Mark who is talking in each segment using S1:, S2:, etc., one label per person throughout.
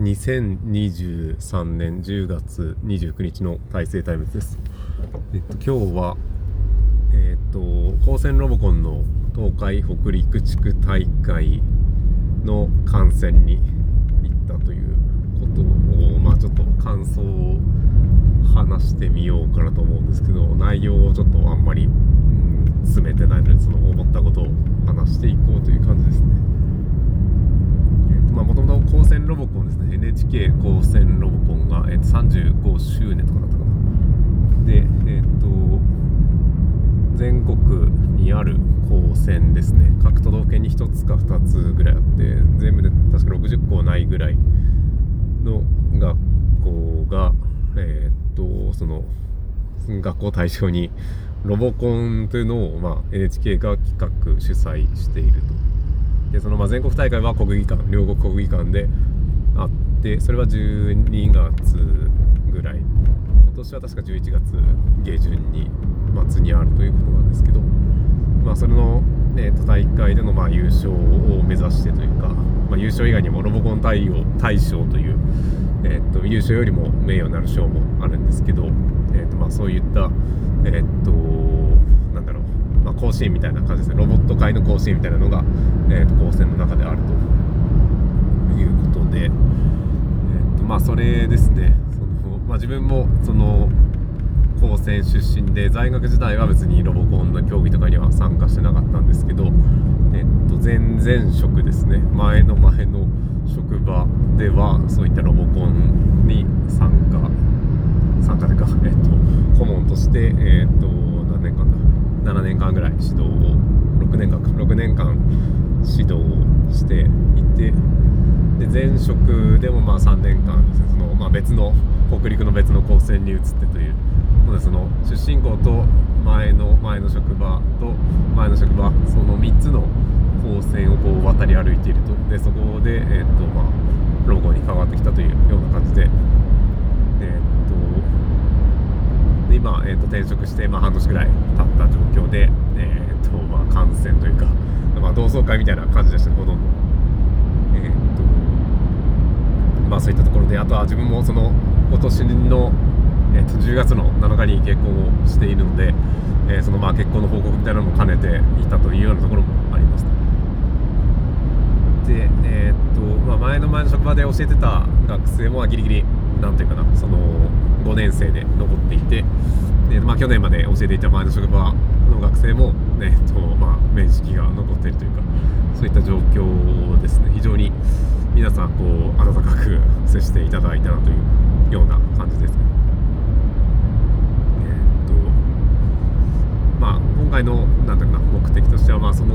S1: 2023年10月29日の大成タイムズです。えっと、今日は、えっと、高専ロボコンの東海北陸地区大会の観戦に行ったということを、まあ、ちょっと感想を話してみようかなと思うんですけど、内容をちょっとあんまり、うん、詰めてないので、その思ったことを話していこうという感じですね。まあ、もともと高専ロボコンですね。NHK 高専ロボコンが、えー、と35周年とかだったかな。でえっ、と全国にある高専ですね。各都道府県に1つか2つぐらいあって全部で確か60校ないぐらいの学校がえっ、とその学校対象にロボコンというのを、まあ、NHK が企画主催していると。でそのまあ全国大会は国技館両国国技館であってそれは12月ぐらい。今年は確か11月下旬に末にあるということなんですけど、まあ、それの、えー、と大会でのまあ優勝を目指してというか、まあ、優勝以外にもロボコン大大賞という、えー、と優勝よりも名誉なる賞もあるんですけど、えーとまあ、そういった、えーとまあ、甲子園みたいな感じですね。ロボット界の甲子園みたいなのが、えーと、高専の中であるということで、えーとまあ、それですね。その、まあ、自分もその高専出身で在学時代は別にロボコンの競技とかには参加してなかったんですけど、えっと、前々職ですね。前の前の職場ではそういったロボコンに参加参加でか、えっと、顧問として、えっと、7年間ぐらい指導を6年間か6年間指導をしていてで前職でもまあ3年間ですねその、まあ、別の北陸の別の高専に移ってというのでその出身校と前の前の職場と前の職場その3つの高専をこう渡り歩いているとでそこで、えーとまあ、ロゴに関わってきたというような感じで。えー今、えーと、転職して、まあ、半年ぐらい経った状況で、えーとまあ、感染というか、まあ、同窓会みたいな感じでしたねほとんど。えーとまあ、そういったところであとは自分もその今年の、えーと、10月の7日に結婚をしているので、えー、そのまあ結婚の報告みたいなのも兼ねていたというようなところもあります。で、えーとまあ、前の前の職場で教えてた学生もギリギリなんていうかなその5年生で残っていてで、まあ、去年まで教えていた前の職場の学生も、ねとまあ、面識が残っているというかそういった状況ですね非常に皆さんこう温かく接していただいたなというような感じですね。えー、とまあ今回のなんだかな目的としてはまあその、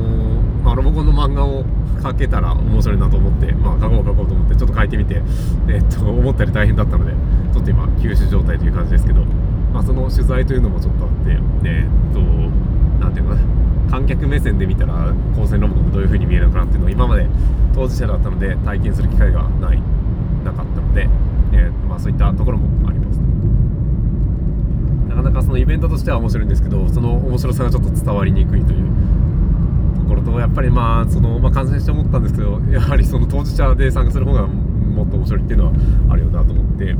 S1: まあ、ロボコンの漫画を描けたら面白いなと思って、まあ、書こう書こうと思ってちょっと書いてみて、え、っと思ったより大変だったのでちょっと今休止状態という感じですけど、まあ、その取材というのもちょっとあってえ、っと何ていうかな観客目線で見たら高専ロボコンがどういう風に見えるのかなっていうのを今まで当事者だったので体験する機会がないなかったので、えーまあ、そういったところもありかなかそのイベントとしては面白いんですけどその面白さがちょっと伝わりにくいというところとやっぱりまあその、まあ、感染して思ったんですけどやはりその当事者で参加する方がもっと面白いっていうのはあるよなと思って、えっ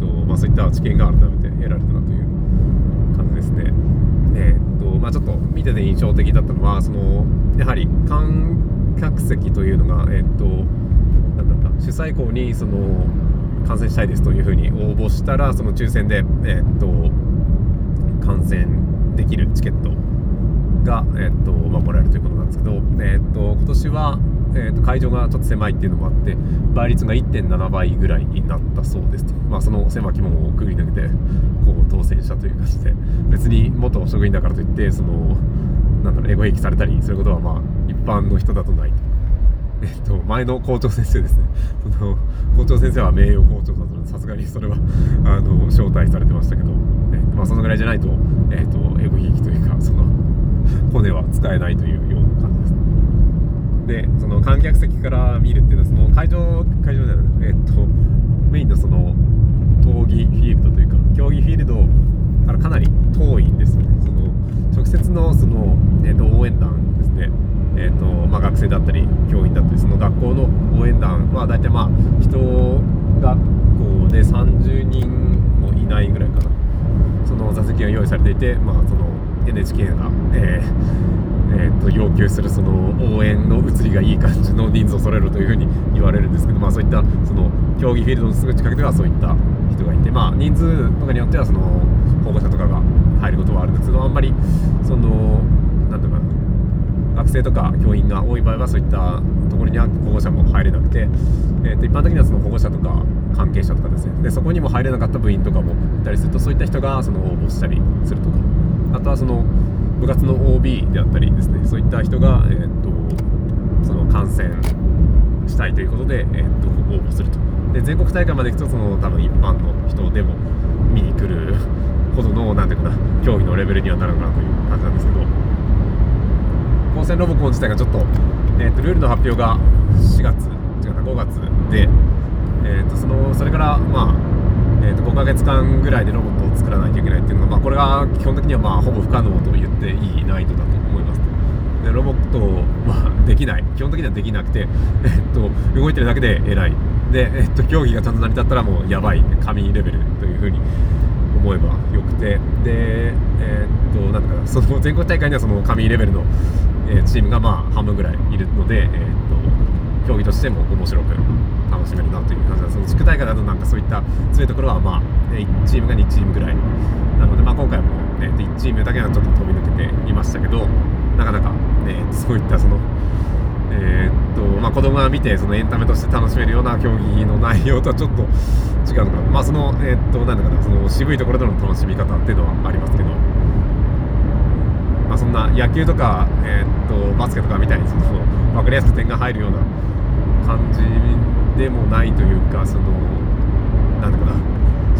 S1: とまあ、そういった知見が改めて得られたなという感じですね。えっとまあ、ちょっと見てて印象的だったのはそのやはり観客席というのが、えっとなんだった主催校にその観戦したいですというふうに応募したらその抽選で、えっと観戦できるチケットが、えーとまあ、もらえるということなんですけど、えーと、今年は、えーと、会場がちょっと狭いっていうのもあって倍率が1.7倍ぐらいになったそうですと、まあ、その狭き門をくぐり抜けてこう当選したという感じで別に元職員だからといってそのなんだろうエゴ兵器されたりすることはまあ一般の人だとないと。えっと、前の校長先生ですね。その校長先生は名誉校長だったので、さすがにそれはあの招待されてましたけど、あ、そのぐらいじゃないと、えっと、エゴ兵器というか、その 骨は使えないというような感じです。でその観客席から見るっていうのはその会場会場じゃないえっとメインのその闘技フィールドというか競技フィールドからかなり遠いんですよね。その直接のその、えっと、応援団ですね。えっとまあ、学生だったり教員だったりその学校の応援団は大体まあ人学校で30人もいないぐらいかな。その座席が用意されていて、まあ、その NHK が、えーえー、と要求するその応援の移りがいい感じの人数を揃えろというふうに言われるんですけど、まあ、そういったその競技フィールドのすぐ近くではそういった人がいて、まあ、人数とかによってはその保護者とかが入ることはあるんですけどあんまりそのなんていうか学生とか教員が多い場合はそういったところには保護者も入れなくて、えー、と一般的にはその保護者とか関係者とかですね。でそこにも入れなかった部員とかもいたりするとそういった人がその応募したりするとか。あとはその部活の OB であったりですね。そういった人が、えーと、その観戦したいということで、えーと、応募すると。で全国大会まで行くとその多分一般の人でも見に来る ほどの何ていうかな競技のレベルにはなるのかなという感じなんですけど。高専ロボコン自体がちょっと,、えーと、ルールの発表が4月違うな5月で、えーと、そのそれからまあえーと、5ヶ月間ぐらいでロボットを作らないといけないっていうのが、まあ、これが基本的にはまあほぼ不可能と言っていい難易度だと思いますでロボットはできない。基本的にはできなくて、えー、と動いてるだけで偉い。で、えー、と競技がちゃんと成り立ったらもうやばい。神レベルというふうに思えばよくて。でえー、っとなんだかその全国大会にはその神レベルのえチームがまあ半分ぐらいいるので、えー、と競技としても面白く楽しめるなという感じでその地区大会だとなんかそういった強いところはまあ1チームが2チームぐらいなので、まあ、今回も、えー、と1チームだけはちょっと飛び抜けていましたけどなかなか、え、そういったその。えー、っとまあ、子供が見てそのエンタメとして楽しめるような競技の内容とはちょっと違うのかな、まあそのえー、っとなんだかなその渋いところでの楽しみ方っていうのはありますけど、まあ、そんな野球とか、えー、っとバスケとかみたいにその分かりやすく点が入るような感じでもないというかそのなんだかな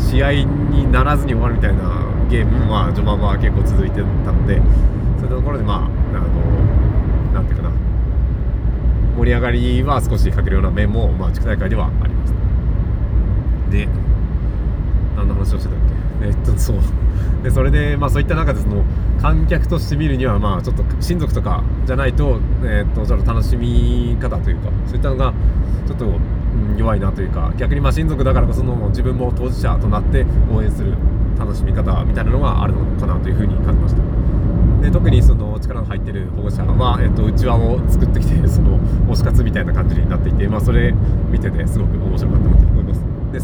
S1: 試合にならずに終わるみたいなゲームは序盤は結構続いてたのでそういったところでまああのなんていうかな盛り上がりは少し欠けるような面も、まあ、地区大会ではあります。で何の話をしてたっけ？えっとそう。でそれで、まあ、そういった中でその観客として見るにはまあちょっと親族とかじゃないと,、えー、っとちょっと楽しみ方というかそういったのがちょっと、うん、弱いなというか逆にまあ親族だからこその自分も当事者となって応援する楽しみ方みたいなのがあるのかなというふうに感じました。で特にその力の入ってる保護者は、えっと、うちわを作ってきてその推し活みたいな感じになっていて、まあ、それ見ててすごく面白かったなと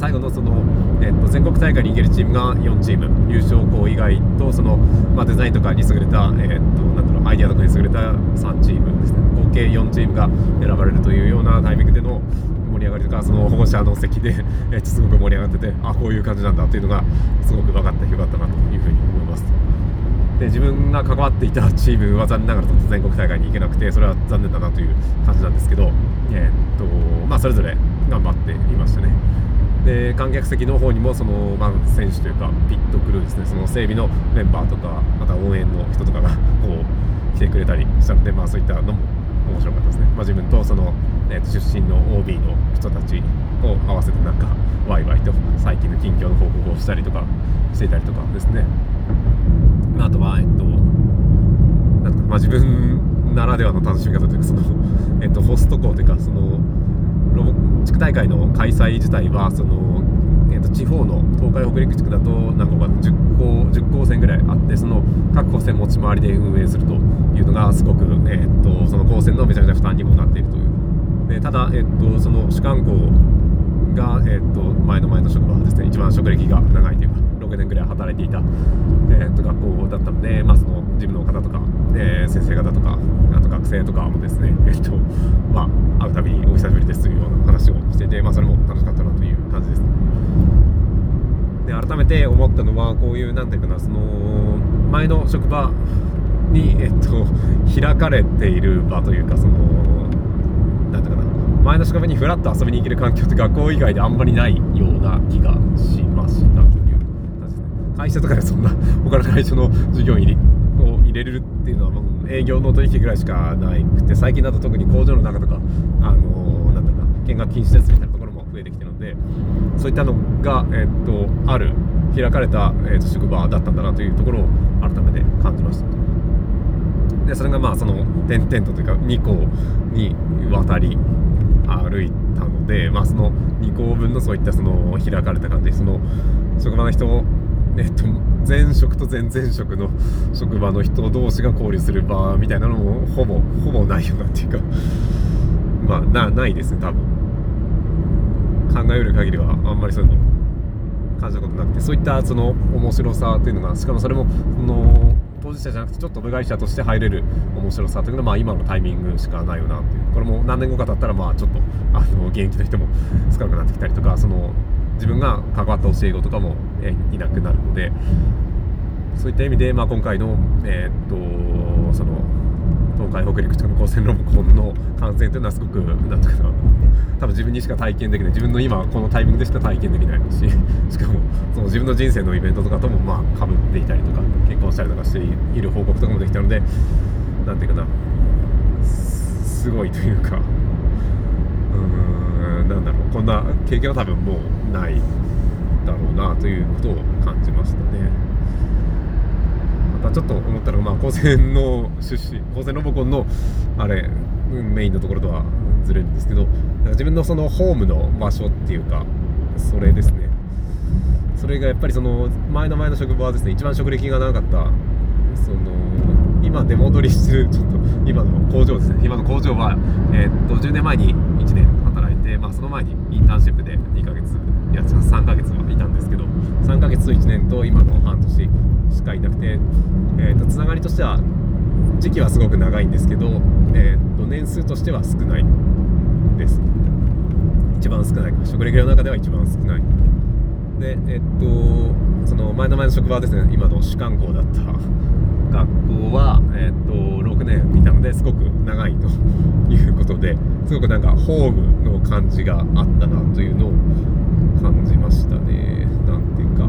S1: 最後のその、えっと、全国大会に行けるチームが4チーム優勝校以外とその、まあ、デザインとかに優れた、えっと、なんだろうアイデアとかに優れた3チームですね合計4チームが選ばれるというようなタイミングでの盛り上がりとかその保護者の席で、えー、すごく盛り上がっててあこういう感じなんだっていうのがすごく分かってよかったなというふうに思います。で自分が関わっていたチームは残念ながら全国大会に行けなくてそれは残念だなという感じなんですけど、えー、っとまあ、それぞれ頑張っていましたね。で観客席の方にもその、まあ、選手というかピットクルーですね。その整備のメンバーとかまた応援の人とかがこう来てくれたりしたので、まあ、そういったのも面白かったですね、まあ、自分とその、えー、と出身の OB の人たちを合わせてなんかワイワイと最近の近況の報告をしたりとかしていたりとかですね、まあ、あとはえっとなんかまあ自分ならではの楽しみ方というかその、えっと、ホスト校というかそのロボ地区大会の開催自体はその、えーと、地方の東海北陸地区だと何個か10校 ,10 校線ぐらいあってその各校線持ち回りで運営するというのがすごく、えーと、その高専のめちゃめちゃ負担にもなっているという。でただ、えーと、その主幹校が、えー、と前の前の職場ですね一番職歴が長いというか6年ぐらい働いていた、えー、と学校だったので、まあ、その事務の方とか、えー、先生方とか学生とかもですね、えーとまあ、会うたびにお久しぶりですというような話をしていて、まあ、それも楽しかったなという感じです。で改めて思ったのはこういうなんていうかなその前の職場に、えっと、開かれている場というかそのなんていうかな前の職場にふらっと遊びに行ける環境って学校以外であんまりないような気がしましたという感じですね会社とかでそんな他の会社の従業員入れるっていうのはもう営業の取引ぐらいしかなくて最近だと特に工場の中とかあのなんだろうな見学禁止ですみたいなところも増えてきてるのでそういったのが、えっとある開かれた、えっと職場だったんだなというところを改めて感じましたでそれがまあその点々とというか2校にわたり歩いたので、まあ、その2校分のそういったその開かれた感じその職場の人えっと、前職と前々職の職場の人同士が交流する場みたいなのもほぼほぼないよなっていうか。まあなないですね多分。考えうる限りはあんまりそういうの感じたことなくて。そういったその面白さっていうのがしかもそれもその当事者じゃなくてちょっと部外者として入れる面白さというのはまあ今のタイミングしかないよなっていう。これも何年後か経ったらまあちょっとあの現役の人も少なくなってきたりとかその自分が関わった教え子とかも、えいなくなるのでそういった意味で、まあ、今回の、えー、っとその東海北陸地区の高専ロボコンの感染というのはすごくなんとかな多分自分にしか体験できない自分の今このタイミングでしか体験できないし しかもその自分の人生のイベントとかともまあかぶっていたりとか結婚したりとかしている報告とかもできたのでなんていうかなすごいというかうーんなんだろうこんな経験は多分もうないだろうなということを感じましたね。またちょっと思ったのが、まあ、高専の出身高専ロボコンのあれメインのところとはずれるんですけど自分のそのホームの場所っていうかそれですねそれがやっぱりその前の前の職場はですね一番職歴が長かったその今出戻りしてるちょっと今の工場ですね今の工場は、えー、っと10年前に1年働いて、まあ、その前にインターンシップで2ヶ月いや3ヶ月はいたんですけど3ヶ月と1年と今の半年しかいなくて、えー、とつながりとしては時期はすごく長いんですけど、えー、と年数としては少ないです。一番少ない。職歴の中では一番少ない。でえっとその前の前の職場はですね今の主幹校だった学校は、えっと6年いたのですごく長いということですごくなんかホームの感じがあったなというのを感じましたねなんていうか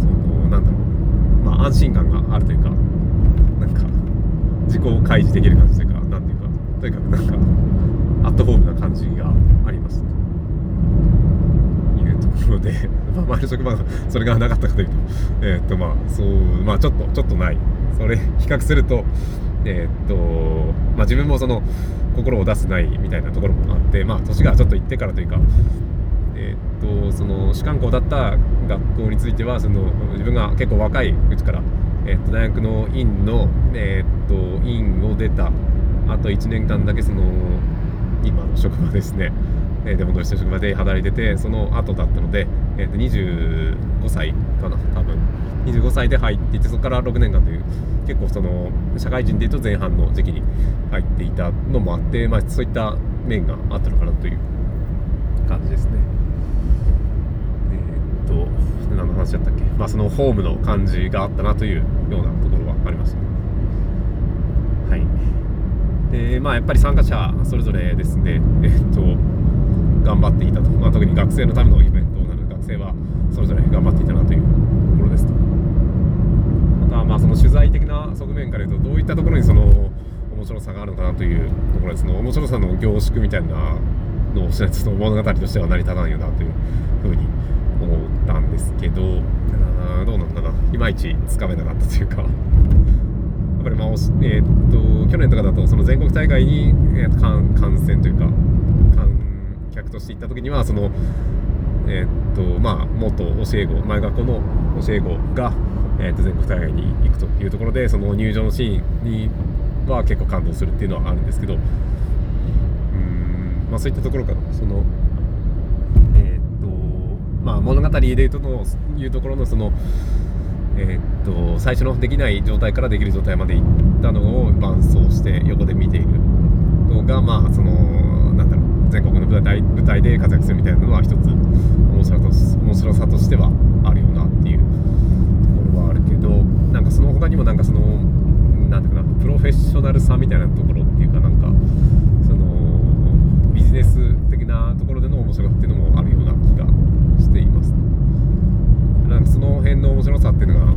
S1: そのなんだろうまあ安心感があるというかなんか自己開示できる感じというかなんていうかとにかくなんかアットホームな感じがありましたいうところで、まあ、前の職場がそれがなかったかというとえ、っとまあそうまあちょっとちょっとない。それ比較するとえ、っとまあ自分もその心を出すないみたいなところもあってまあ年がちょっと行ってからというかえー、っとその士官校だった学校についてはその自分が結構若いうちから、えー、っと大学の院の、えっと院を出たあと1年間だけその今の職場ですね、えー、で戻りした職場で働いててその後だったので、えー、と25歳かな多分25歳で入っていてそこから6年間という結構その社会人でいうと前半の時期に入っていたのもあって、まあ、そういった面があったのかなという感じですね。何の話だったっけ、まあ、そのホームの感じがあったなというようなところはありました。はい。でまあ、やっぱり参加者それぞれですんで、え、っと頑張っていたと、まあ、特に学生のためのイベントなので学生はそれぞれ頑張っていたなというところですと。またまあその取材的な側面から言うとどういったところにその面白さがあるのかなというところですの面白さの凝縮みたいなのをしないと物語としては成り立たないよなというふうに思うったんですけどどうなんだないまいちつかめなかったというか。やっぱりまあ、えー、っと去年とかだとその全国大会に、えー、観観戦というか観客として行った時にはそのえー、っとまあ元教え子前学校の教え子が、え、っと全国大会に行くというところでその入場のシーンには結構感動するっていうのはあるんですけどうんまあそういったところからそのまあ物語でいうとのいうところのそのえー、っと最初のできない状態からできる状態までいったのを伴走して横で見ているのがまあそのなんだろう全国の舞台舞台で活躍するみたいなのは一つ面白と面白さとしてはあるよなっていうところはあるけどなんかその他にもなんかそのなんていうかなプロフェッショナルさみたいなところっていうかなんかそのビジネス的なところでの面白さっていうのもあるような気がしています。なんかその辺の面白さっていうのがこ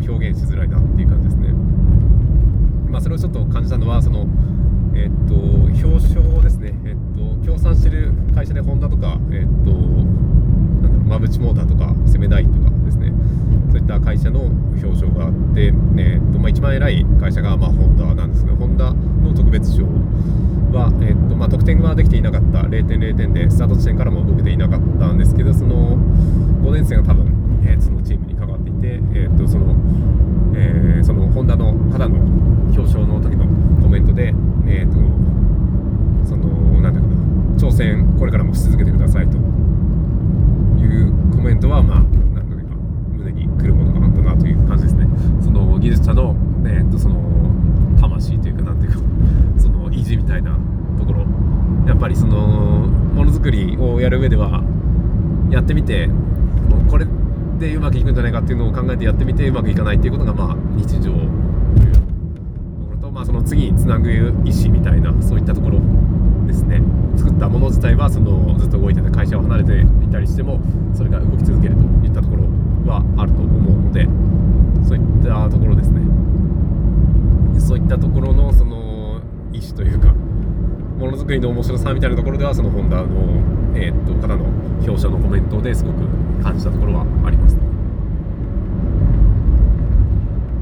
S1: う表現しづらいなっていう感じですね。まあ、それをちょっと感じたのはその、えっと表彰ですね、えっと協賛してる会社でホンダとか、えっとなんだろう馬淵モーターとかセメダイとかですね。そういった会社の表彰があって、えーとまあ、一番偉い会社が、まあ、ホンダなんですがホンダの特別賞は、えーとまあ、得点はできていなかった。0.0点でスタート地点からも動けていなかったんですけどその5年生が多分、えー、そのチームに関わっていて、えーとそのえー、そのホンダの方の表彰の時のコメントで、えーと、そのなんていうかな挑戦これからもし続けてくださいというコメントはまあ何というか胸にくるものがあったなという感じですね。その技術者の,、えーと、その魂というかなんていうかその意地みたいなところ。やっぱりそのものづくりをやる上ではやってみてこれでうまくいくんじゃないかっていうのを考えてやってみてうまくいかないっていうことがまあ日常。というところと、まあ、その次につなぐ意思みたいなそういったところですね。作ったもの自体はそのずっと動いてて会社を離れていたりしてもそれが動き続けるといったところはあると思うのでそういったところですね。そういったところのその意思というかものづくりの面白さみたいなところではそのホンダの、えー、っと方の表彰のコメントですごく感じたところはあります、ね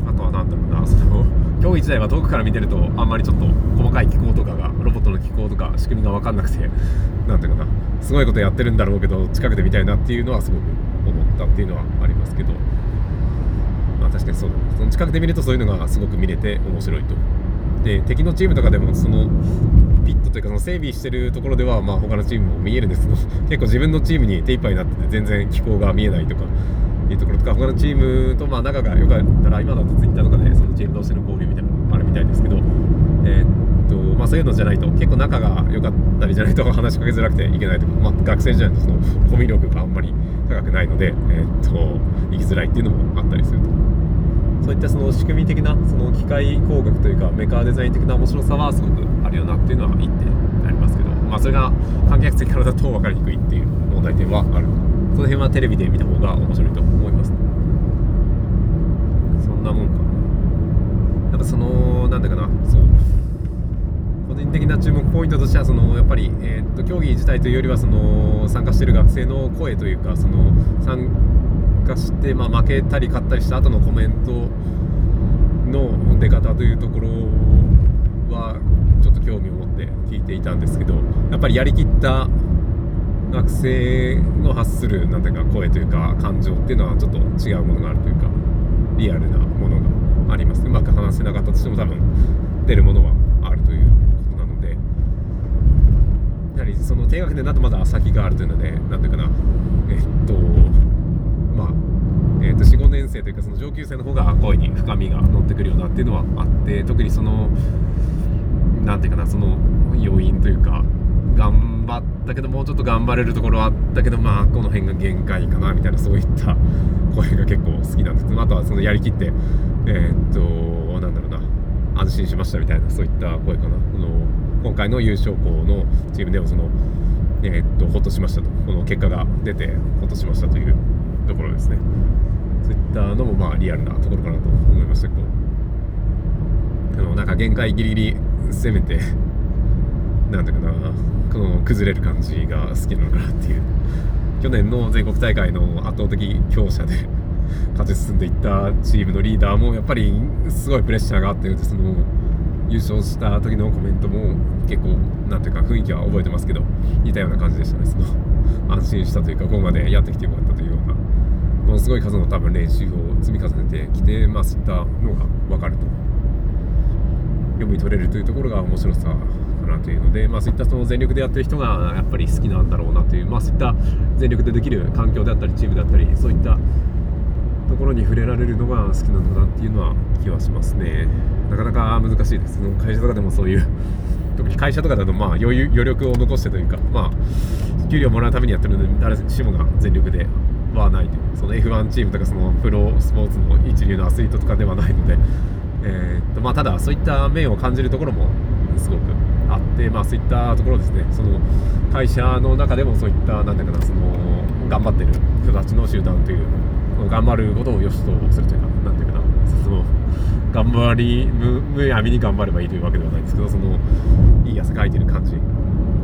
S1: あとは何だろうな その競技自体は遠くから見てるとあんまりちょっと細かい機構とかがロボットの機構とか仕組みが分かんなくて何ていうかなすごいことやってるんだろうけど近くで見たいなっていうのはすごく思ったっていうのはありますけどまあ確かにそうその近くで見るとそういうのがすごく見れて面白いと。で敵のチームとかでもそのピットというかその整備してるところではまあ他のチームも見えるんですけど 結構自分のチームに手一杯になってて全然気候が見えないとかいうところとか他のチームとまあ仲が良かったら今だとツイッターとかでそのチーム同士の交流みたいなのもあるみたいですけど、え、っとまあ、そういうのじゃないと結構仲が良かったりじゃないと話しかけづらくていけないとか、まあ、学生時代のそのコミュ力があんまり高くないので、え、っと行きづらいっていうのもあったりすると。そういったその仕組み的なその機械工学というかメカデザイン的な面白さはすごくあるよなっていうのは一点ありますけど、まあ、それが観客席からだと分かりにくいっていう問題点はある。その辺はテレビで見た方が面白いと思います。そんなもんかな。やっぱそのなんだかなそう。個人的な注目ポイントとしてはそのやっぱり、えー、っと競技自体というよりはその参加している学生の声というかその参加して、まあ、負けたり勝ったりした後のコメントの出方というところはちょっと興味を持って聞いていたんですけどやっぱりやりきった学生の発するなんていうか声というか感情っていうのはちょっと違うものがあるというかリアルなものがあります。うまく話せなかったとしても多分出るものはあるということなので。やはりその低学年だとまだ先があるというので何ていうかな。えっとまあえー、と45年生というかその上級生の方が声に深みが乗ってくるようなっていうのはあって特にその何ていうかなその要因というか頑張ったけどもうちょっと頑張れるところはあったけどまあこの辺が限界かなみたいなそういった 声が結構好きなんです。けどあとはそのやりきってえー、となんだろうな安心しましたみたいなそういった声かな。この今回の優勝校のチームでもそのえー、とほっとしましたと。この結果が出てほっとしましたというところですね。そういったのもまあリアルなところかなと思いましたけど。あのなんか限界ギリギリ攻めてなんていうかなこの崩れる感じが好きなのかなっていう。去年の全国大会の圧倒的強者で勝ち進んでいったチームのリーダーもやっぱりすごいプレッシャーがあってその優勝した時のコメントも結構なんていうか雰囲気は覚えてますけど似たような感じでしたね。その安心したというかここまでやってきてよかったというようなものすごい数の多分練習を積み重ねてきてまあそういったのが分かると読み取れるというところが面白さかなというので、まあ、そういったその全力でやってる人がやっぱり好きなんだろうなという、まあ、そういった全力でできる環境であったりチームだったりそういったところに触れられるのが好きなのかなっていうのは気はしますね。なかなか難しいです。会社とかでもそういう特に会社とかだとまあ余裕余力を残してというかまあ給料もらうためにやってるので誰しもが全力ではないというその F1 チームとかそのプロスポーツの一流のアスリートとかではないので、えー、とまあ、ただそういった面を感じるところもすごくあって、まあ、そういったところですねその会社の中でもそういったなんだかなその頑張ってる人たちの集団という頑張ることを良しとするというかなんていうかなその頑張りむむやみに頑張ればいいというわけではないんですけどそのいい汗かいてる感じ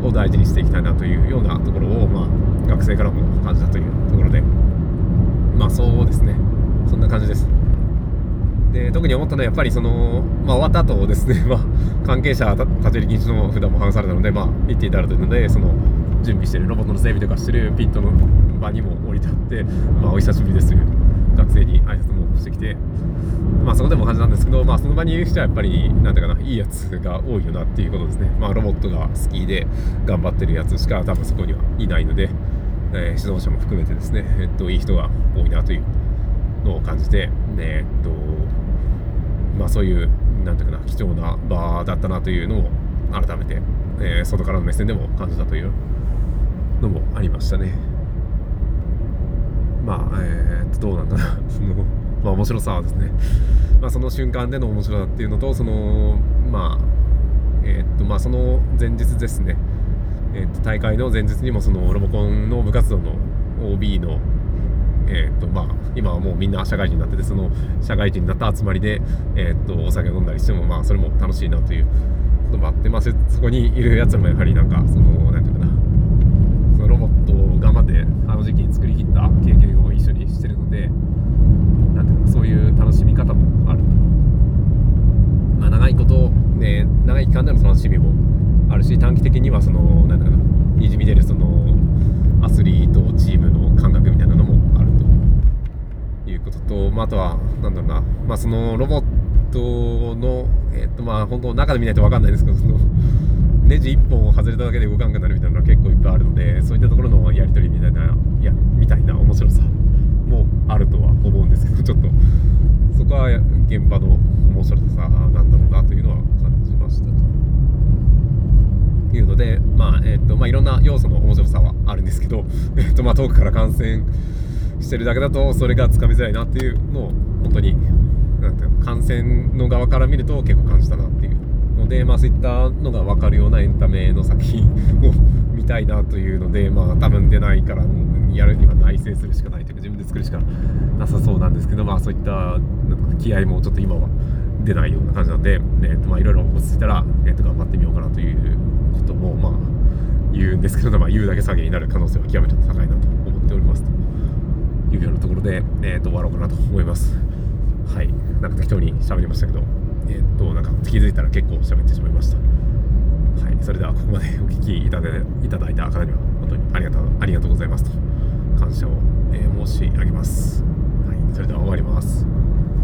S1: を大事にしていきたいなというようなところを、まあ、学生からも感じたというところでまあそうですねそんな感じですで特に思ったのはやっぱりその、まあ、終わった後ですね、まあ、関係者立ち入り禁止の札も剥がされたので、まあ、行っていただいたのでその準備してるロボットの整備とかしてるピットの場にも降り立って、まあ、お久しぶりですという学生に挨拶もしてきて、まあ、そこでも感じなんですけど、まあ、その場にいる人はやっぱりなんていうかないいやつが多いよなっていうことですね、まあ、ロボットが好きで頑張ってるやつしか多分そこにはいないので、えー、指導者も含めてですね、えっと、いい人が多いなというのを感じて、えっとまあ、そういうなんていうかな貴重な場だったなというのを改めて、えー、外からの目線でも感じたというのもありましたね。まあ、えー、っとどうなんだな。その、まあ、面白さはですね、まあ、その瞬間での面白さっていうのとそのまあえー、っとまあその前日ですね、えー、っと大会の前日にもそのロボコンの部活動の OB のえーとまあ、今はもうみんな社会人になっててその社会人になった集まりで、えーと、お酒飲んだりしても、まあ、それも楽しいなということもあって、まあ、そこにいるやつらもやはりなんかそのなんていうかなそのロボットを頑張ってあの時期に作りきった経験を一緒にしてるのでなんていうかそういう楽しみ方もある、まあ、長いこと、ね、長い期間での楽しみもあるし短期的にはそのなんていうかなにじみ出るそのアスリートチームの感覚みたいないうことと、まあ、あとは、なんだろうな、まあ、そのロボットの、えっと、まあ、本当、中で見ないと分かんないですけど、その、ネジ1本外れただけで動かんくなるみたいなのが結構いっぱいあるので、そういったところのやり取りみたいな、いや、みたいな面白さもあるとは思うんですけど、ちょっと、そこは現場の面白さなんだろうなというのは感じましたと。いうので、まあ、えっと、まあ、いろんな要素の面白さはあるんですけど、えっと、まあ、遠くから観戦してるだけだとそれがつかみづらいなっていうのを本当になんていうの感染の側から見ると結構感じたなっていうので、まあ、そういったのが分かるようなエンタメの作品を見たいなというので、まあ、多分出ないからやるには内製するしかないというか自分で作るしかなさそうなんですけど、まあ、そういった気合もちょっと今は出ないような感じなので、えーとまあ、いろいろ落ち着いたら、えー、と頑張ってみようかなということも、まあ、言うんですけど、まあ、言うだけ下げになる可能性は極めて高いなと思っております。いうようなところで、えー、と終わろうかなと思います。はい。なんか適当に喋りましたけど、えっ、ー、と、なんか気づいたら結構喋ってしまいました。はい。それではここまでお聞きいただいた方には本当にありがとうありがとうございますと感謝を、えー、申し上げます。はい。それでは終わります。